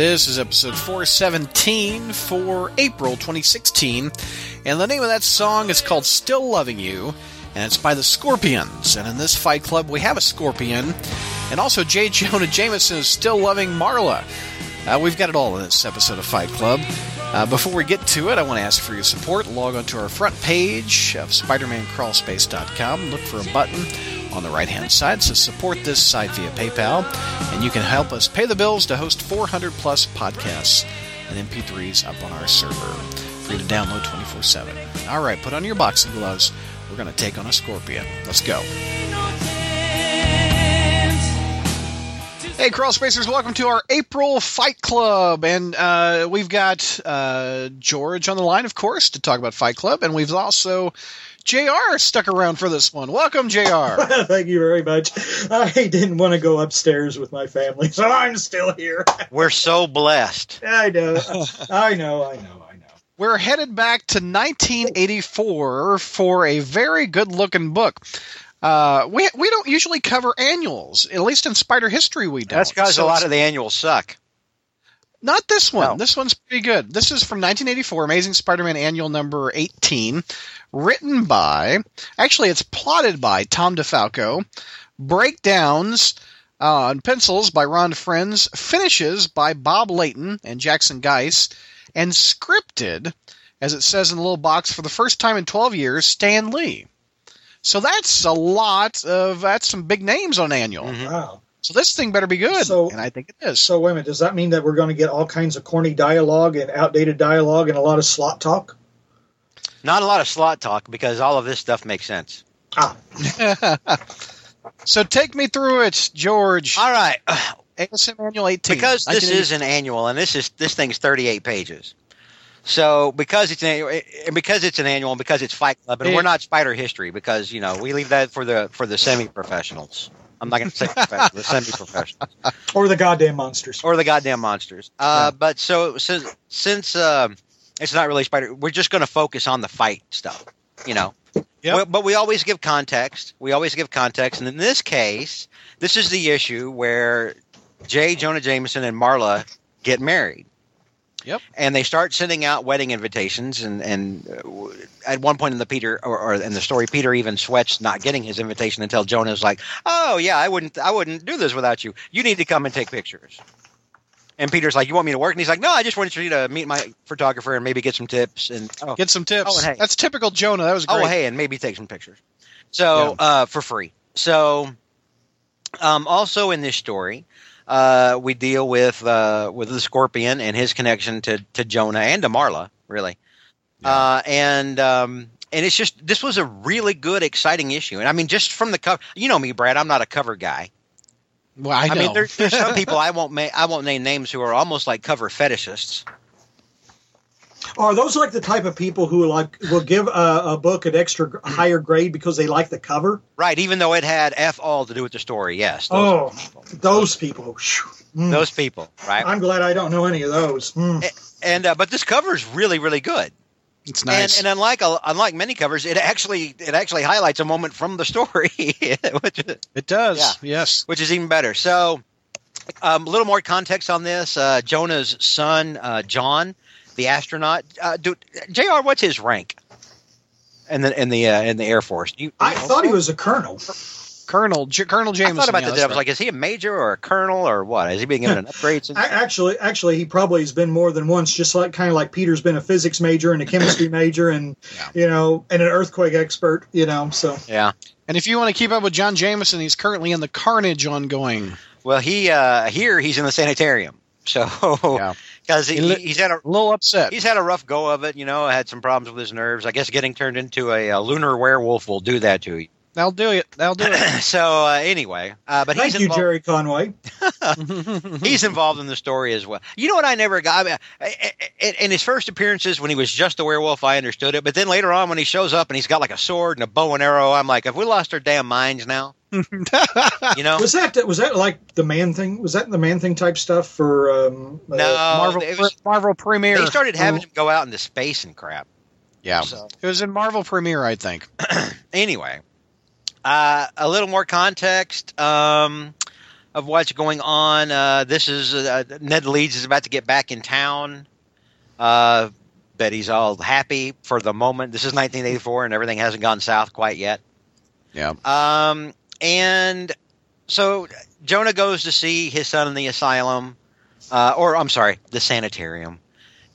This is episode 417 for April 2016, and the name of that song is called Still Loving You, and it's by the Scorpions. And in this Fight Club, we have a Scorpion, and also J. Jonah Jameson is still loving Marla. Uh, we've got it all in this episode of Fight Club. Uh, before we get to it, I want to ask for your support. Log onto our front page of SpidermanCrawlspace.com. Look for a button on the right hand side says support this site via PayPal, and you can help us pay the bills to host 400 plus podcasts and MP3s up on our server. Free to download 24 7. All right, put on your boxing gloves. We're going to take on a scorpion. Let's go. Hey, Crawl Spacers, welcome to our April Fight Club. And uh, we've got uh, George on the line, of course, to talk about Fight Club. And we've also JR stuck around for this one. Welcome, JR. Thank you very much. I didn't want to go upstairs with my family, so I'm still here. We're so blessed. I know, I know, I know, I know. We're headed back to 1984 for a very good looking book. Uh, we we don't usually cover annuals, at least in Spider history. We don't. That's because So a lot of the annuals suck. Not this one. No. This one's pretty good. This is from 1984, Amazing Spider-Man Annual Number 18, written by, actually, it's plotted by Tom DeFalco, breakdowns uh, on pencils by Ron Frenz, finishes by Bob Layton and Jackson Guice, and scripted, as it says in the little box, for the first time in 12 years, Stan Lee. So that's a lot of that's some big names on annual. Mhm. Wow. So this thing better be good, So- and I think it is. So wait a minute. Does that mean that we're going to get all kinds of corny dialogue and outdated dialogue and a lot of slot talk? Not a lot of slot talk because all of this stuff makes sense. Ah, so take me through it, George. All right, ASM Annual 18. because this 1980 is an annual and this is this thing's 38 pages. So because it's an annual, and because it's an annual and because it's Fight Club and Yeah. we're not Spider History because you know we leave that for the for the semi professionals. I'm not going to say professionals, the semi professionals. or the goddamn monsters. or the goddamn monsters. Uh, But so since since um it's not really spider, we're just going to focus on the fight stuff. You know. Yep. But we always give context. We always give context, and in this case, this is the issue where J. Jonah Jameson and Marla get married. Yep. And they start sending out wedding invitations, and and uh, at one point in the Peter or, or in the story, Peter even sweats not getting his invitation until Jonah's like, "Oh yeah, I wouldn't I wouldn't do this without you. You need to come and take pictures." And Peter's like, "You want me to work?" And he's like, "No, I just wanted you to meet my photographer and maybe get some tips and oh, Get some tips. Oh, and hey. That's typical Jonah. That was great. oh hey, and maybe take some pictures." So uh, for free. So um, also in this story, uh, we deal with uh, with the Scorpion and his connection to to Jonah and to Marla, really. Uh, and um, and it's just this was a really good, exciting issue. And I mean, just from the cover, you know me, Brad. I'm not a cover guy. Well, I know. mean, there, there's some people I won't ma- I won't name names who are almost like cover fetishists. Are those like the type of people who like will give a, a book an extra higher grade because they like the cover? Right, even though it had F all to do with the story, yes. Those, Oh, those people. Mm. those people, right? I'm glad I don't know any of those. Mm. and uh, but this cover is really, really good. it's nice. And, and unlike a, unlike many covers, it actually it actually highlights a moment from the story, which is, it does. Yeah. Yes. which is even better. So, um, a little more context on this: uh, Jonah's son, uh, John, the astronaut. Uh, do, Jr. What's his rank? In the in the uh, in the Air Force. You, I thought he was a colonel. Colonel J- Colonel I thought about yeah, that. I was right. like, is he a major or a colonel or what? Is he being given an upgrade? Since, I, actually, actually, he probably has been more than once. Just like kind of like Peter's been a physics major and a chemistry major, and Yeah. you know, and an earthquake expert. You know, so yeah. and if you want to keep up with John Jameson, he's currently in the Carnage ongoing. Well, he uh, here he's in the sanitarium. So Yeah. Because he, He he's had a A little upset. he's had a rough go of it. You know, had some problems with his nerves. I guess getting turned into a, a lunar werewolf will do that to you. That'll do it. That'll do it. so uh, anyway, uh, but Thank he's you, involved, Gerry Conway. he's involved in the story as well. You know what? I never got. I mean, I- I- in his first appearances, when he was just a werewolf, I understood it. But then later on, when he shows up and he's got like a sword and a bow and arrow, I'm like, have we lost our damn minds now? You know? Was that was that like the man thing? Was that the man thing type stuff for? Um, uh, No, Marvel it was, Marvel Premiere. they started having him go out into space and crap. yeah, So it was in Marvel Premiere, I think. anyway, uh, a little more context um, of what's going on. Uh, this is uh, Ned Leeds is about to get back in town. Uh, but he's all happy for the moment. This is 1984, and everything hasn't gone south quite yet. Yeah. Um, and so Jonah goes to see his son in the asylum, uh, or I'm sorry, the sanitarium,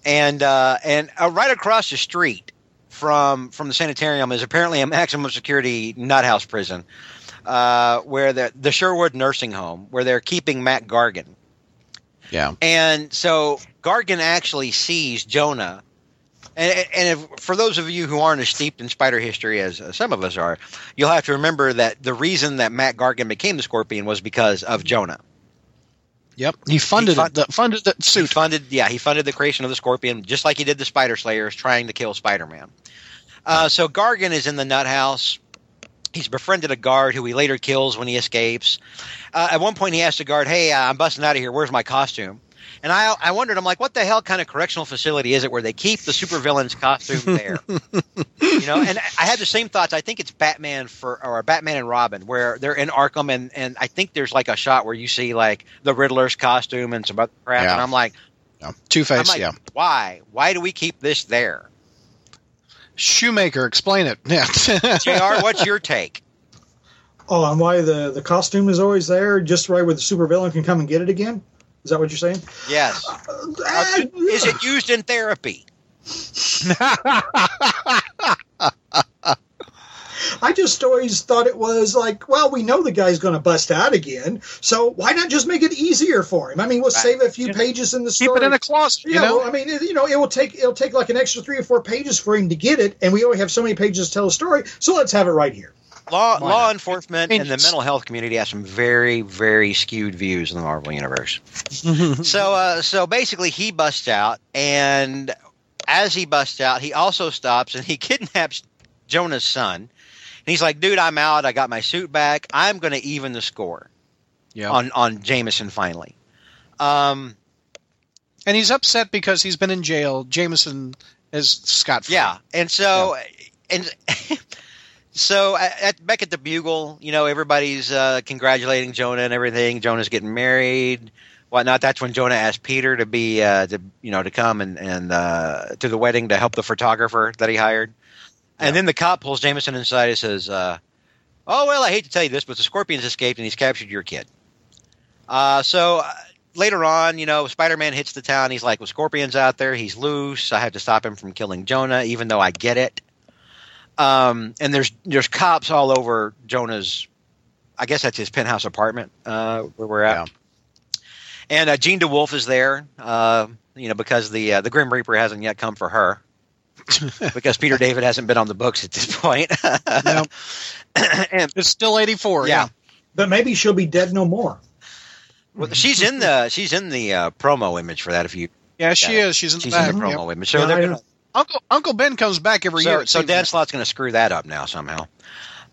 and uh, and uh, right across the street from from the sanitarium is apparently a maximum security nut house prison, uh, where the the Sherwood nursing home where they're keeping Mac Gargan, Yeah. and so Gargan actually sees Jonah. And, and if, for those of you who aren't as steeped in spider history as uh, some of us are, you'll have to remember that the reason that Mac Gargan became the Scorpion was because of Jonah. Yep. He funded He fun-. The, funded the He suit. funded, yeah, he funded the creation of the Scorpion, just like he did the Spider Slayers, trying to kill Spider Man. Uh, so Gargan is in the nut house. He's befriended a guard who he later kills when he escapes. Uh, at one point, he asks the guard, "Hey, uh, I'm busting out of here. Where's my costume?" And I, I wondered, I'm like, what the hell kind of correctional facility is it where they keep the supervillain's costume there? you know, and I had the same thoughts. I think it's Batman for or Batman and Robin, where they're in Arkham, and and I think there's like a shot where you see like the Riddler's costume and some other crap, Yeah. and I'm like, Two I'm Face. like, yeah. why? Why do we keep this there? Shoemaker, explain it. Yeah. Jr., what's your take? Oh, and why the the costume is always there, just right where the supervillain can come and get it again? Is that what you're saying? Yes. Uh, Is it used in therapy? I just always thought it was like, well, we know the guy's going to bust out again, so why not just make it easier for him? I mean, we'll Right. save a few pages in the story. Keep it in a closet. You yeah, know. well, I mean, it- you know, it will take it'll take like an extra three or four pages for him to get it, and we only have so many pages to tell a story, so let's have it right here. Law Why law not? enforcement I mean, and the mental health community have some very very skewed views in the Marvel universe. so uh, so basically, he busts out, and as he busts out, he also stops and he kidnaps Jonah's son. And he's like, "Dude, I'm out. I got my suit back. I'm going to even the score yeah. on on Jameson finally." Um, and he's upset because he's been in jail. Jameson is scot free. Yeah, and so and so at, at back at the Bugle, you know, everybody's uh, congratulating Jonah and everything. Jonah's getting married, whatnot. That's when Jonah asked Peter to be uh, to you know to come and and uh, to the wedding to help the photographer that he hired. And then the cop pulls Jameson inside and says, uh, "Oh well, I hate to tell you this, but the Scorpions escaped and he's captured your kid." Uh, so. Uh, Later on, you know, Spider-Man hits the town. He's like, "Well, Scorpion's out there. He's loose. I have to stop him from killing Jonah, even though I get it." Um, and there's there's cops all over Jonah's. I guess that's his penthouse apartment uh, where we're at. And uh, Jean DeWolff is there, uh, you know, because the uh, the Grim Reaper hasn't yet come for her, because Peter David hasn't been on the books at this point. No. and It's still 84. yeah, But maybe she'll be dead no more. well, she's in the she's in the uh, promo image for that. If you Yeah, she Yeah. is. She's in the she's back. in the Yep. promo image, so Yeah, they're gonna know. Uncle Uncle Ben comes back every so, year. so Dan like. Slott's going to screw that up now somehow.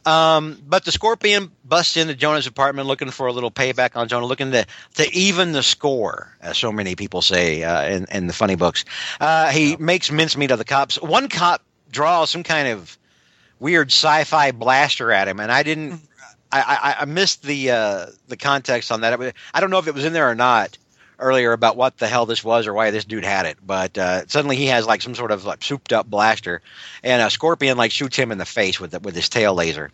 Um, but the Scorpion busts into Jonah's apartment looking for a little payback on Jonah, looking to to even the score, as so many people say uh, in in the funny books. Uh, he makes mincemeat of the cops. One cop draws some kind of weird sci-fi blaster at him, and I didn't. I, I, I missed the uh, the context on that. I don't know if it was in there or not earlier about what the hell this was or why this dude had it, but uh, suddenly he has like some sort of like souped up blaster, and a scorpion like shoots him in the face with the, with his tail laser.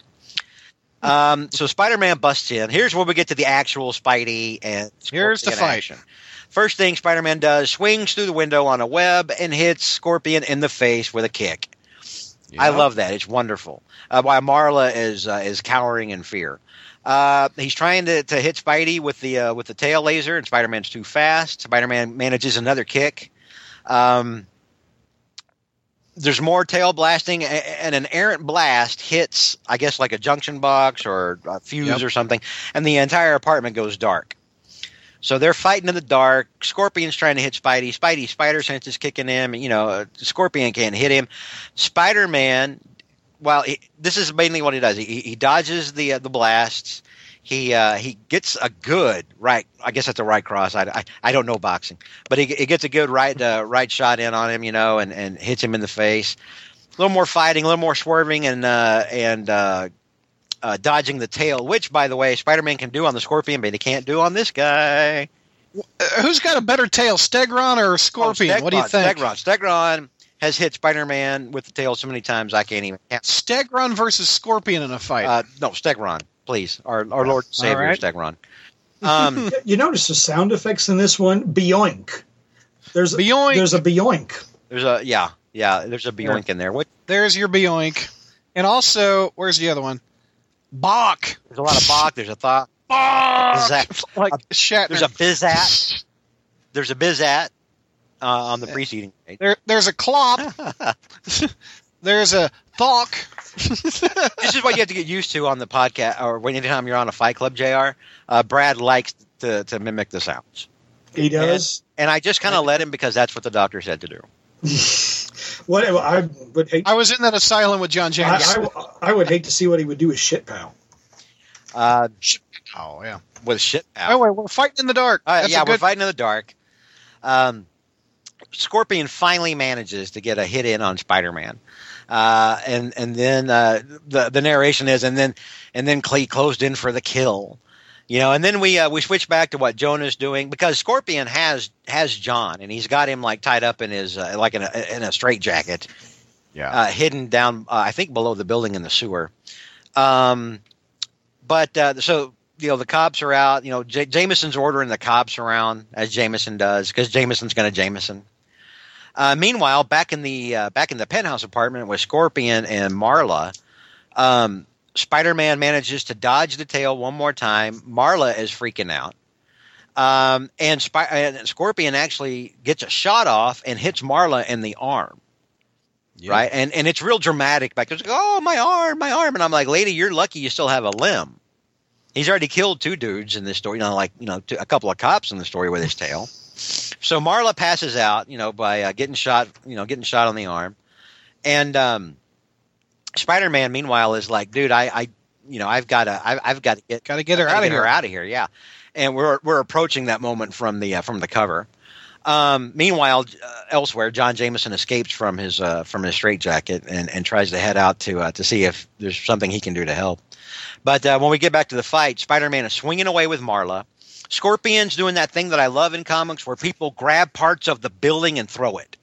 Um, so Spider-Man busts in. Here's where we get to the actual Spidey and Here's the fight. action. First thing Spider-Man does swings through the window on a web and hits Scorpion in the face with a kick. I love that. It's wonderful. Uh, while Marla is uh, is cowering in fear. Uh, he's trying to, to hit Spidey with the uh, with the tail laser, and Spider Man's too fast. Spider Man manages another kick. Um, there's more tail blasting, and an errant blast hits, I guess, like a junction box or a fuse Yep. or something, and the entire apartment goes dark. So they're fighting in the dark. Scorpion's trying to hit Spidey. Spidey, spider sense is kicking him. You know, uh, Scorpion can't hit him. Spider Man, well, he, this is mainly what he does. He, he dodges the uh, the blasts. He uh, he gets a good right. I guess that's a right cross. I, I, I don't know boxing, but he, he gets a good right uh, right shot in on him. You know, and, and hits him in the face. A little more fighting, a little more swerving, and uh, and uh, uh, dodging the tail. Which, by the way, Spider Man can do on the Scorpion, but he can't do on this guy. Who's got a better tail, Stegron or Scorpion? Oh, what do you think? Stegron. Stegron has hit Spider Man with the tail so many times I can't even count. Stegron versus Scorpion in a fight. Uh, no, Stegron, please. Our, our Lord and Savior, right. Stegron. Um, You notice the sound effects in this one? Beoink. There's Beoink. There's a beoink. there's a, yeah, yeah, there's a Bioink in there. What? There's your Beoink. And also, where's the other one? Bach. There's a lot of Bach. There's a thought. Bach. Zach- Like Shatner. There's a Bizat. There's a Bizat uh, on the preceding page. There, there's a clop. there's a thawk. this is what you have to get used to on the podcast, or when anytime you're on a Fight Club, Jr. Uh, Brad likes to, to mimic the sounds, He does. and I just kind of let him because that's what the doctor said to do. What I would hate. I was in that asylum with John James. I, I, I would hate to see what he would do with shit pal. Uh, oh yeah. with shit pal. Oh wait, we're fighting in the dark. Uh, yeah, a we're good. fighting in the dark. Um, Scorpion finally manages to get a hit in on Spider-Man, uh, and and then uh, the the narration is, and then and then Clee closed in for the kill, you know, and then we uh, we switch back to what Jonah's doing because Scorpion has has John, and he's got him like tied up in his uh, like in a in a straight jacket, Yeah. uh, hidden down, uh, I think, below the building in the sewer. Um, but uh, so you know the cops are out. You know J- Jameson's ordering the cops around as Jameson does because Jameson's going to Jameson. Uh, meanwhile, back in the uh, back in the penthouse apartment with Scorpion and Marla, um, Spider-Man manages to dodge the tail one more time. Marla is freaking out. Um, and, Spy- and Scorpion actually gets a shot off and hits Marla in the arm Yeah. right? And and it's real dramatic. Back there's like, oh my arm, my arm, and I'm like, lady, you're lucky you still have a limb. He's already killed two dudes in this story, you know, like you know, two, a couple of cops in the story with his tail. So Marla passes out, you know, by uh, getting shot, you know, getting shot on the arm, and um, Spider-Man, meanwhile, is like, dude, I, I you know, I've got to, I've, I've got to get Got to get her out of here. out of here. Yeah, and we're we're approaching that moment from the uh, from the cover. Um, meanwhile, uh, elsewhere, John Jameson escapes from his uh, from his straitjacket and, and tries to head out to uh, to see if there's something he can do to help. But uh, when we get back to the fight, Spider-Man is swinging away with Marla. Scorpion's doing that thing that I love in comics, where people grab parts of the building and throw it.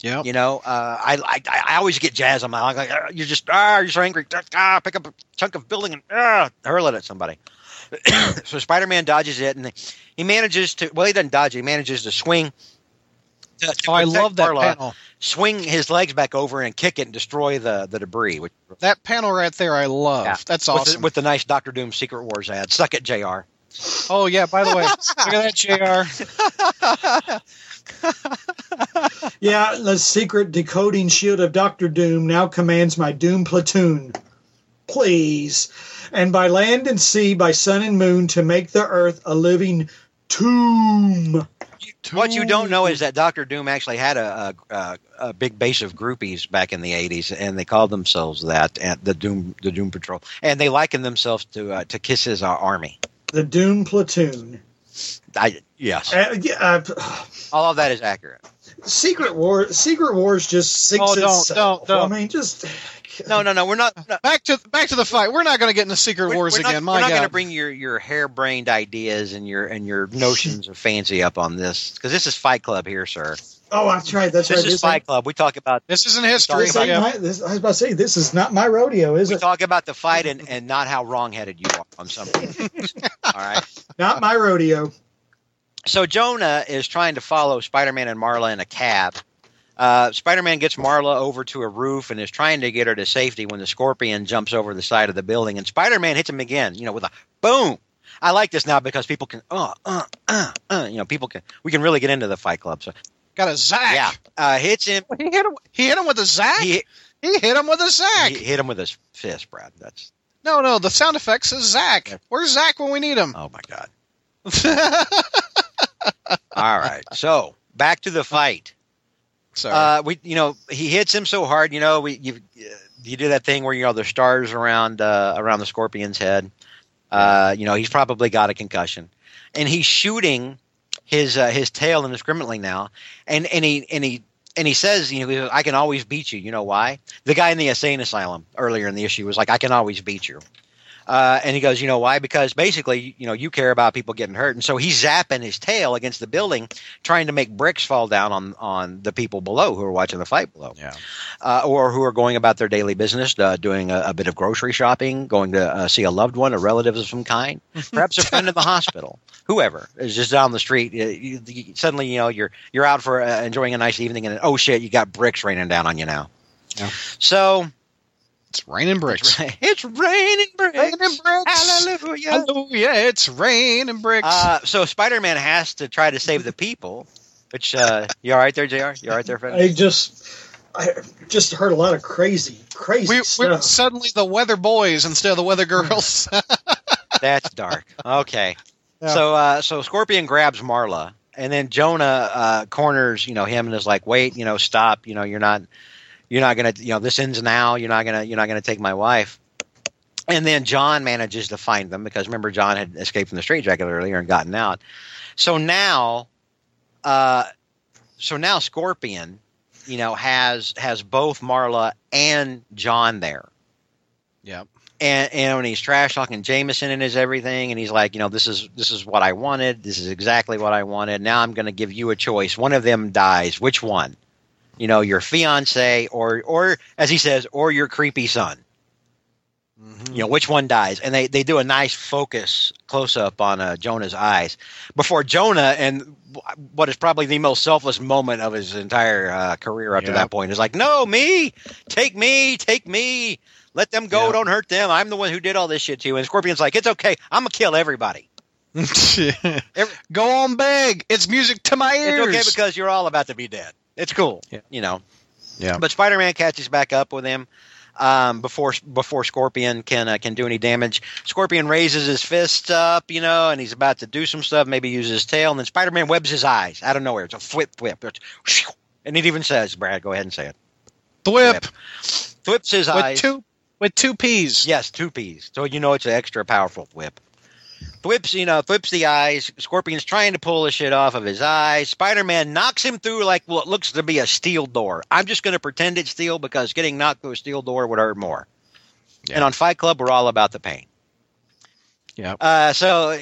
Yeah. You know, uh, I, I I always get jazzed on my like, "Ah, you're just ah you're so angry ah pick up a chunk of building and ah hurl it at somebody. so Spider-Man dodges it and he manages to well he doesn't dodge it he manages to swing. To, to Oh, I love that Marla, panel. Swing his legs back over and kick it and destroy the the debris. Which, That panel right there, I love. yeah, That's with awesome. The, with the nice Doctor Doom Secret Wars ad. Suck it, Jr. oh yeah. By the way, look at that, Jr. Yeah, the secret decoding shield of Doctor Doom now commands my Doom platoon. Please. And by land and sea, by sun and moon, to make the earth a living tomb. What you don't know is that Doctor Doom actually had a, a, a, a big base of groupies back in the '80s, and they called themselves that, at the Doom, the Doom Patrol, and they likened themselves to uh, to Kiss's uh, army. The Doom platoon. I, yes, Uh, yeah, uh, all of that is accurate. Secret War. Secret Wars just sinks Oh, don't, itself. don't, don't. I mean, just No, no, no, we're not. No, Back to back to the fight. We're not going to get into Secret we're, Wars we're not, again. we're My not going to God. bring your your harebrained ideas and your and your notions of fancy up on this because this is Fight Club here, sir. Oh, that's right. That's This right. is This is Fight Club. We talk about this isn't history. This ain't Yeah. my, this, I was about to say this is not my rodeo, is we it? talk about the fight and, and not how wrongheaded you are on some things. All right. Not my rodeo. So Jonah is trying to follow Spider-Man and Marla in a cab. Uh, Spider-Man gets Marla over to a roof and is trying to get her to safety when the Scorpion jumps over the side of the building, and Spider-Man hits him again. You know, with a boom. I like this now because people can, uh, uh, uh, uh, you know, people can. We can really get into the Fight Club. So Got a Zack. Yeah, uh, hits him. He hit him. He hit him with a Zack. He, He, hit him with a Zack. he hit him with his fist, Brad. That's no, no. The sound effect says Zack. Where's Zack when we need him? oh my god. All right, so back to the fight. Sorry. Uh, we, you know, he hits him so hard. You know, we you you do that thing where you know the stars around uh, around the scorpion's head. Uh, you know, he's probably got a concussion, and he's shooting his uh, his tail indiscriminately now, and and he and he. And he says, you know, I can always beat you. You know why? The guy in the insane asylum earlier in the issue was like, I can always beat you. Uh, and he goes, you know why? Because basically, you know, you care about people getting hurt, and so he's zapping his tail against the building, trying to make bricks fall down on on the people below who are watching the fight below, yeah. uh, or who are going about their daily business, uh, doing a, a bit of grocery shopping, going to uh, see a loved one, a relative of some kind, perhaps a friend in the hospital, whoever is just down the street. Uh, you, you, suddenly, you know, you're you're out for uh, enjoying a nice evening, and oh shit, you got bricks raining down on you now. Yeah. So It's raining bricks. it's raining bricks. Raining bricks. Hallelujah. Hallelujah! It's raining bricks. Uh, so Spider-Man has to try to save the people. Which uh, you all right there, Jr. You all right there, friend? I just, I just heard a lot of crazy, crazy we, we're stuff. suddenly the weather boys instead of the weather girls. That's dark. Okay. Yeah. So uh, so Scorpion grabs Marla, and then Jonah uh, corners you know him and is like, wait, you know, stop. You know, you're not you're not gonna you know this ends now. You're not gonna you're not gonna take my wife. And then John manages to find them because remember John had escaped from the straitjacket earlier and gotten out. So now, uh, so now Scorpion, you know, has has both Marla and John there yep. and and when he's trash talking Jameson and his everything, and he's like, you know, this is this is what I wanted. This is exactly what I wanted. Now I'm going to give you a choice. One of them dies. Which one? You know, your fiance, or or as he says, or your creepy son. You know, which one dies? And they, they do a nice focus close up on uh, Jonah's eyes before Jonah, and what is probably the most selfless moment of his entire uh, career up to that point is like, no, me, take me, take me, let them go, Yeah. don't hurt them. I'm the one who did all this shit to you. And Scorpion's like, it's okay, I'm gonna kill everybody. Every- Go on big. It's music to my ears. It's okay because you're all about to be dead. It's cool, Yeah. you know. Yeah. But Spider-Man catches back up with him um, before before Scorpion can uh, can do any damage. Scorpion raises his fist up, you know, and he's about to do some stuff. Maybe use his tail, and then Spider-Man webs his eyes out of nowhere. It's a whip, whip, and it even says, "Brad, go ahead and say it." the whip Whips his with eyes. two with two P's. Yes, two P's. So you know it's an extra powerful whip. Whips, you know, whips the eyes. Scorpion's trying to pull the shit off of his eyes. Spider-Man knocks him through like what looks to be a steel door. I'm just going to pretend it's steel because getting knocked through a steel door would hurt more. Yeah. And on Fight Club, we're all about the pain. Yeah. Uh, so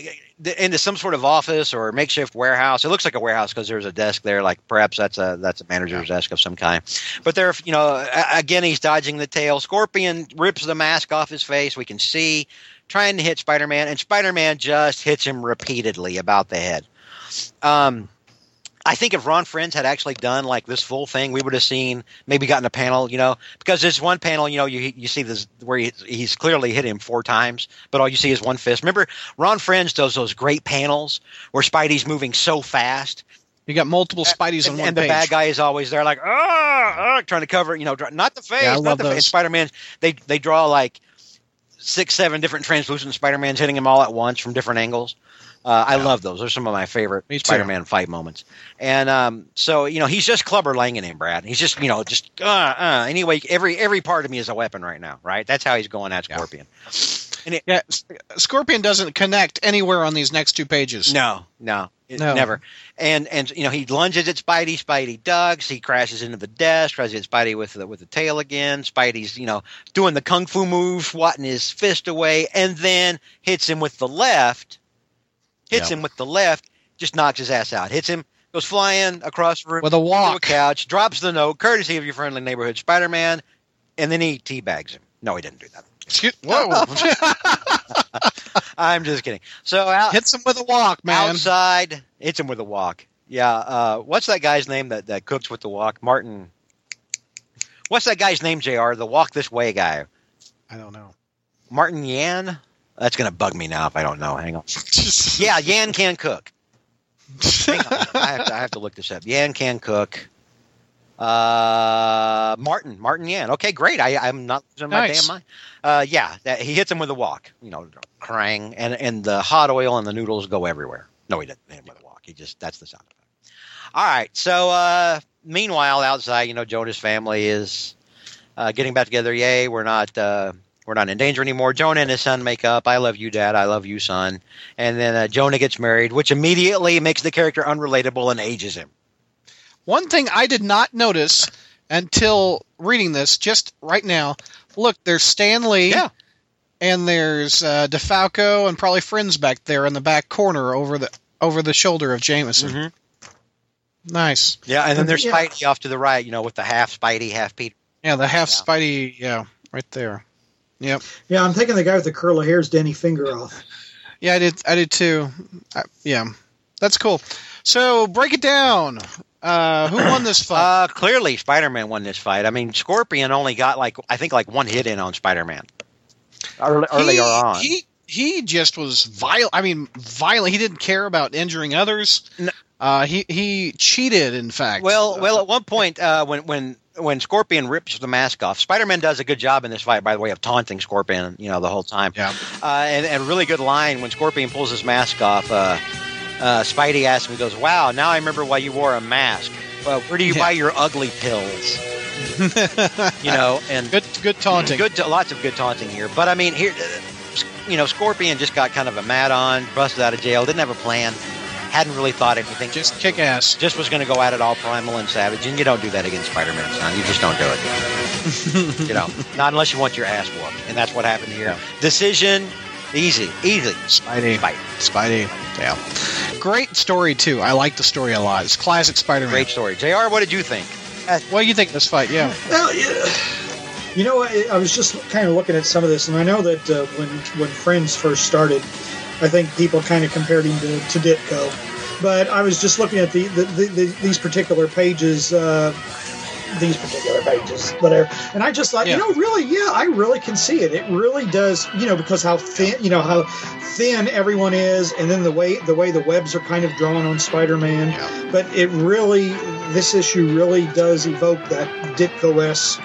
into some sort of office or makeshift warehouse. It looks like a warehouse because there's a desk there. Like perhaps that's a that's a manager's desk of some kind. But there, you know, again he's dodging the tail. Scorpion rips the mask off his face. We can see trying to hit Spider-Man, and Spider-Man just hits him repeatedly about the head. Um, I think if Ron Frenz had actually done like this full thing, we would have seen maybe gotten a panel, you know, because there's one panel, you know, you you see this where he, he's clearly hit him four times, but all you see is one fist. Remember, Ron Frenz does those great panels where Spidey's moving so fast, You got multiple Spideys on and, one and the page. bad guy is always there, like ah, ah, trying to cover, you know, not the face, Yeah, not the those. face. Spider-Man, they they draw like six, seven different translucent Spider-Mans hitting him all at once from different angles. Uh, I Yeah. love those. Those are some of my favorite Spider-Man fight moments. And um, so you know, he's just clubber langing him, Brad. He's just you know just uh, uh. Anyway, every every part of me is a weapon right now, right? That's how he's going at Yeah. Scorpion. Yeah, Scorpion doesn't connect anywhere on these next two pages. No, no, it- No. never. And and you know he lunges at Spidey. Spidey ducks. He crashes into the desk. Tries to hit Spidey with the with the tail again. Spidey's you know doing the kung fu move, swatting his fist away, and then hits him with the left. Hits Yeah. him with the left. Just knocks his ass out. Hits him. Goes flying across the room With a to a couch. Drops the note, courtesy of your friendly neighborhood Spider-Man, and then he teabags him. No, he didn't do that. Excuse- Whoa. I'm just kidding. So out, Hits him with a wok, man. outside. Hits him with a wok. Yeah. Uh, what's that guy's name that, that cooks with the wok? Martin. What's that guy's name, Jr. The walk this way guy. I don't know. Martin Yan. That's gonna bug me now if I don't know. Hang on. Yeah, Yan can cook. Hang on, I have to I have to look this up. Yan can cook. Uh, Martin, Martin Yan. Okay, great. I, I'm not losing my Nice. damn mind. Uh, yeah, that, he hits him with a wok. You know, crang, and and the hot oil and the noodles go everywhere. No, he didn't hit him with a wok. He just that's the sound effect. All right. So uh, meanwhile, outside, you know, Jonah's family is uh, getting back together. Yay, we're not. Uh, we're not in danger anymore. Jonah and his son make up. I love you, Dad. I love you, son. And then uh, Jonah gets married, which immediately makes the character unrelatable and ages him. One thing I did not notice until reading this just right now. Look, there's Stan Lee. Yeah. And there's uh, DeFalco and probably Frenz back there in the back corner over the over the shoulder of Jameson. Mhm. Nice. Yeah, and then there's Yeah. Spidey off to the right, you know, with the half Spidey, half Peter. Yeah, the half Yeah. Spidey. Yeah, right there. Yep. Yeah, I'm thinking the guy with the curl of hair is Denny Fingeroth. Yeah, I did. I did too. I, yeah, that's cool. So break it down. Uh, who won this fight? Uh, clearly, Spider-Man won this fight. I mean, Scorpion only got like I think like one hit in on Spider-Man earlier he, on. He he just was violent. I mean, violent. He didn't care about injuring others. No. Uh, he he cheated. In fact. well, Uh, well, at one point uh, when when when Scorpion rips the mask off, Spider-Man does a good job in this fight, by the way, of taunting Scorpion, you know, the whole time. Yeah. Uh, and, and a really good line when Scorpion pulls his mask off. Uh, uh, Spidey asks him, he goes, "Wow, now I remember why you wore a mask. Well, where do you Yeah. buy your ugly pills?" you know, and good good taunting. Good, lots of good taunting here. But I mean, here, uh, you know, Scorpion just got kind of a mad on, busted out of jail, didn't have a plan, hadn't really thought anything. Just kick ass. just was going to go at it all primal and savage, and you don't do that against Spider-Man, son. You just don't do it. you know, not unless you want your ass whooped, and that's what happened here. Decision, easy, easy. Spidey. Fight. Spidey. Yeah. Great story too. I like the story a lot. It's classic Spider-Man. Great story, Jr. What did you think? What do you think of this fight? Yeah. Well, yeah. You know, I, I was just kind of looking at some of this, and I know that uh, when when Frenz first started, I think people kind of compared him to, to Ditko. But I was just looking at the, the, the, the these particular pages, uh, these particular pages, whatever, and I just thought, Yeah. you know, really, yeah, I really can see it. It really does, you know, because how thin, you know, how thin everyone is, and then the way the way the webs are kind of drawn on Spider-Man. Yeah. But it really, this issue really does evoke that Ditko-esque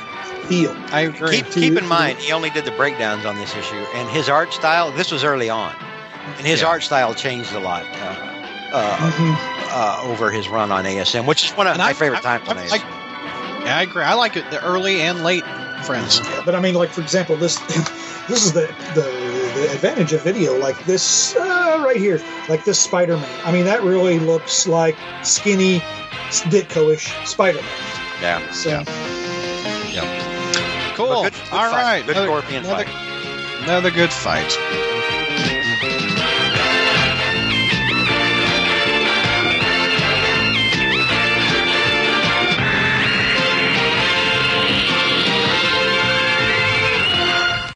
feel. I agree. Keep, keep in mind, he only did the breakdowns on this issue, and his art style. This was early on, and his Yeah. art style changed a lot uh, uh, Mhm. uh, over his run on ASM, which is one of And my I- favorite I- times on I- ASM. I- yeah, I agree. I like it the early and late Frenz. Yeah, but I mean, like for example, this this is the the, the advantage of video. Like this uh, right here, like this Spider-Man. I mean, that really looks like skinny, Ditko-ish Spider-Man. yeah. So Cool. But good- good All fight. right. Good another, Scorpion another, fight. another good fight.